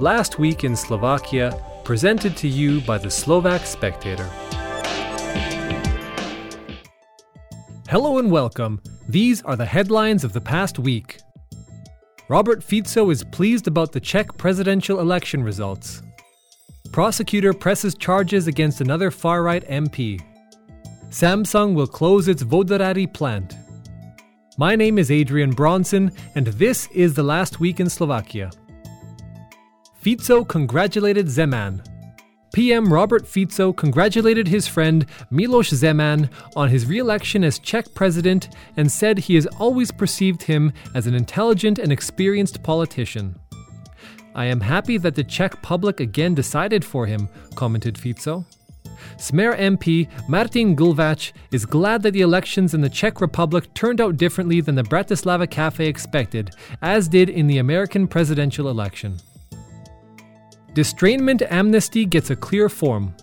Last Week in Slovakia, presented to you by the Slovak Spectator. Hello and welcome. These are the headlines of the past week. Robert Fico is pleased about the Czech presidential election results. Prosecutor presses charges against another far right MP. Samsung will close its Voderady plant. My name is Adrian Bronson, and this is the last week in Slovakia. Fico congratulated Zeman. PM Robert Fico congratulated his friend Miloš Zeman on his re election as Czech president and said he has always perceived him as an intelligent and experienced politician. I am happy that the Czech public again decided for him, commented Fico. Smer MP Martin Glváč is glad that the elections in the Czech Republic turned out differently than the Bratislava Cafe expected, as did in the American presidential election. Distrainment amnesty gets a clear form.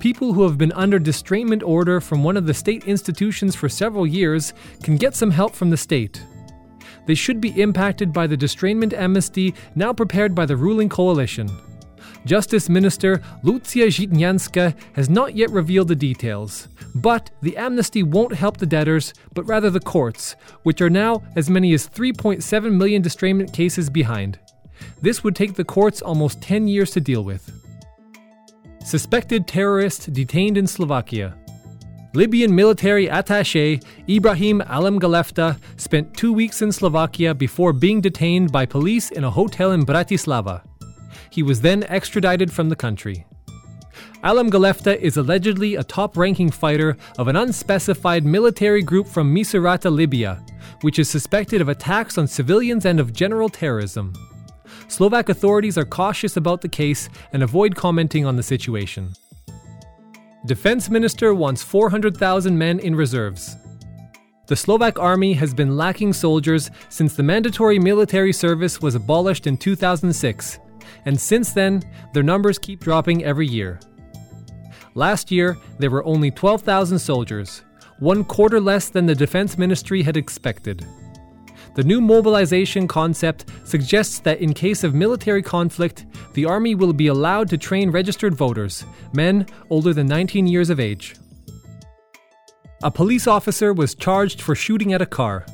People who have been under distrainment order from one of the state institutions for several years can get some help from the state. They should be impacted by the distrainment amnesty now prepared by the ruling coalition. Justice Minister Lucia Žitňanská has not yet revealed the details, but the amnesty won't help the debtors, but rather the courts, which are now as many as 3.7 million distrainment cases behind. This would take the courts almost 10 years to deal with. Suspected terrorist detained in Slovakia. Libyan military attaché Ibrahim Alamgalefta spent two weeks in Slovakia before being detained by police in a hotel in Bratislava. He was then extradited from the country. Alamgalefta is allegedly a top ranking fighter of an unspecified military group from Misurata, Libya, which is suspected of attacks on civilians and of general terrorism. Slovak authorities are cautious about the case and avoid commenting on the situation. Defense Minister wants 400,000 men in reserves. The Slovak army has been lacking soldiers since the mandatory military service was abolished in 2006, and since then, their numbers keep dropping every year. Last year, there were only 12,000 soldiers, one quarter less than the Defense Ministry had expected. The new mobilization concept suggests that in case of military conflict, the Army will be allowed to train registered voters, men older than 19 years of age. A police officer was charged for shooting at a car.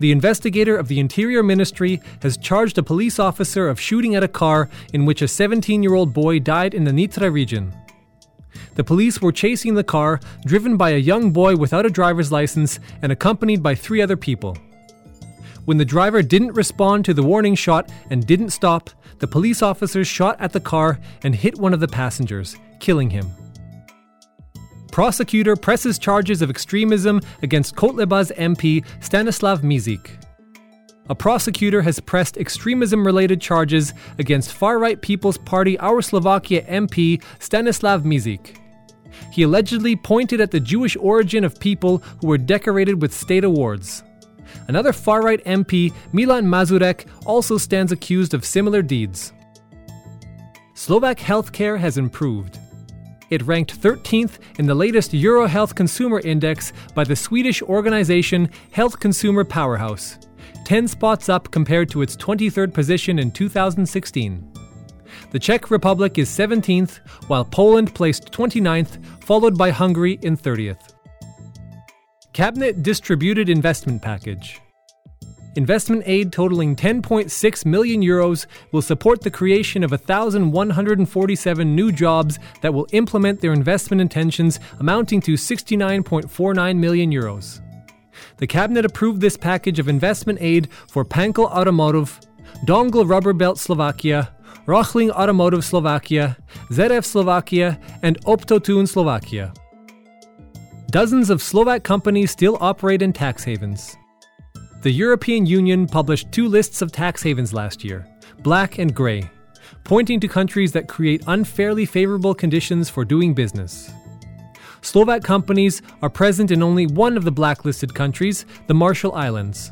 The investigator of the Interior Ministry has charged a police officer of shooting at a car in which a 17 year old boy died in the Nitra region. The police were chasing the car, driven by a young boy without a driver's license and accompanied by three other people. When the driver didn't respond to the warning shot and didn't stop, the police officers shot at the car and hit one of the passengers, killing him. Prosecutor presses charges of extremism against Kotleba's MP Stanislav Mizik. A prosecutor has pressed extremism related charges against far right People's Party Our Slovakia MP Stanislav Mizik. He allegedly pointed at the Jewish origin of people who were decorated with state awards. Another far right MP, Milan Mazurek, also stands accused of similar deeds. Slovak healthcare has improved. It ranked 13th in the latest Eurohealth Consumer Index by the Swedish organization Health Consumer Powerhouse, 10 spots up compared to its 23rd position in 2016. The Czech Republic is 17th, while Poland placed 29th, followed by Hungary in 30th. Cabinet distributed investment package. Investment aid totaling 10.6 million euros will support the creation of 1,147 new jobs that will implement their investment intentions, amounting to 69.49 million euros. The cabinet approved this package of investment aid for Pankl Automotive, Dongil Rubber Belt Slovakia, Rochling Automotive Slovakia, ZF Slovakia, and Optotune Slovakia. Dozens of Slovak companies still operate in tax havens. The European Union published two lists of tax havens last year, black and gray, pointing to countries that create unfairly favorable conditions for doing business. Slovak companies are present in only one of the blacklisted countries, the Marshall Islands.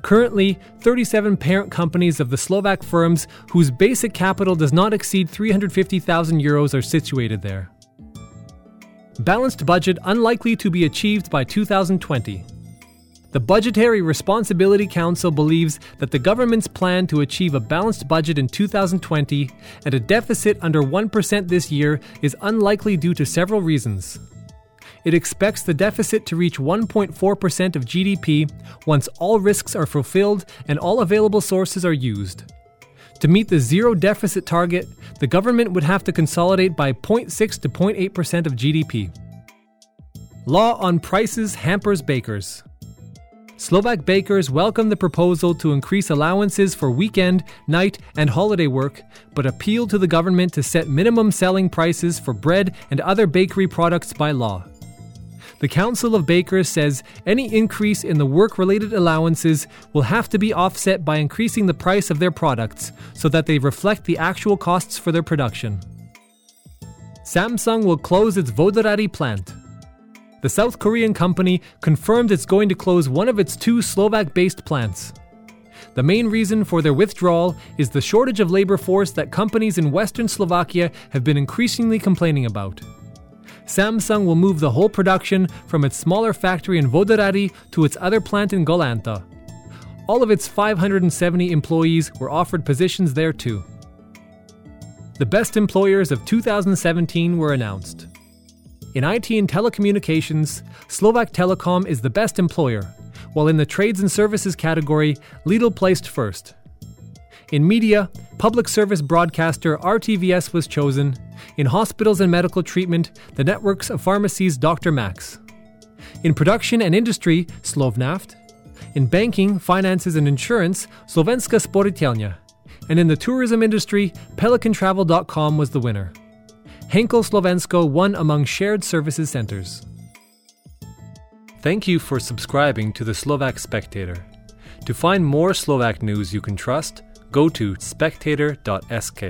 Currently, 37 parent companies of the Slovak firms whose basic capital does not exceed 350,000 euros are situated there. Balanced budget unlikely to be achieved by 2020. The Budgetary Responsibility Council believes that the government's plan to achieve a balanced budget in 2020 and a deficit under 1% this year is unlikely due to several reasons. It expects the deficit to reach 1.4% of GDP once all risks are fulfilled and all available sources are used. To meet the zero deficit target, the government would have to consolidate by 0.6 to 0.8% of GDP. Law on prices hampers bakers. Slovak bakers welcome the proposal to increase allowances for weekend, night, and holiday work, but appeal to the government to set minimum selling prices for bread and other bakery products by law. The Council of Bakers says any increase in the work related allowances will have to be offset by increasing the price of their products so that they reflect the actual costs for their production. Samsung will close its Voderady plant. The South Korean company confirmed it's going to close one of its two Slovak based plants. The main reason for their withdrawal is the shortage of labor force that companies in western Slovakia have been increasingly complaining about. Samsung will move the whole production from its smaller factory in Voderady to its other plant in Galanta. All of its 570 employees were offered positions there too. The best employers of 2017 were announced. In IT and telecommunications, Slovak Telecom is the best employer, while in the trades and services category, Lidl placed first. In media, public service broadcaster RTVS was chosen. In hospitals and medical treatment, the networks of pharmacies Dr. Max. In production and industry, Slovnaft. In banking, finances, and insurance, Slovenska Sporiteľňa. And in the tourism industry, PelicanTravel.com was the winner. Henkel Slovensko won among shared services centers. Thank you for subscribing to the Slovak Spectator. To find more Slovak news you can trust, go to spectator.sk.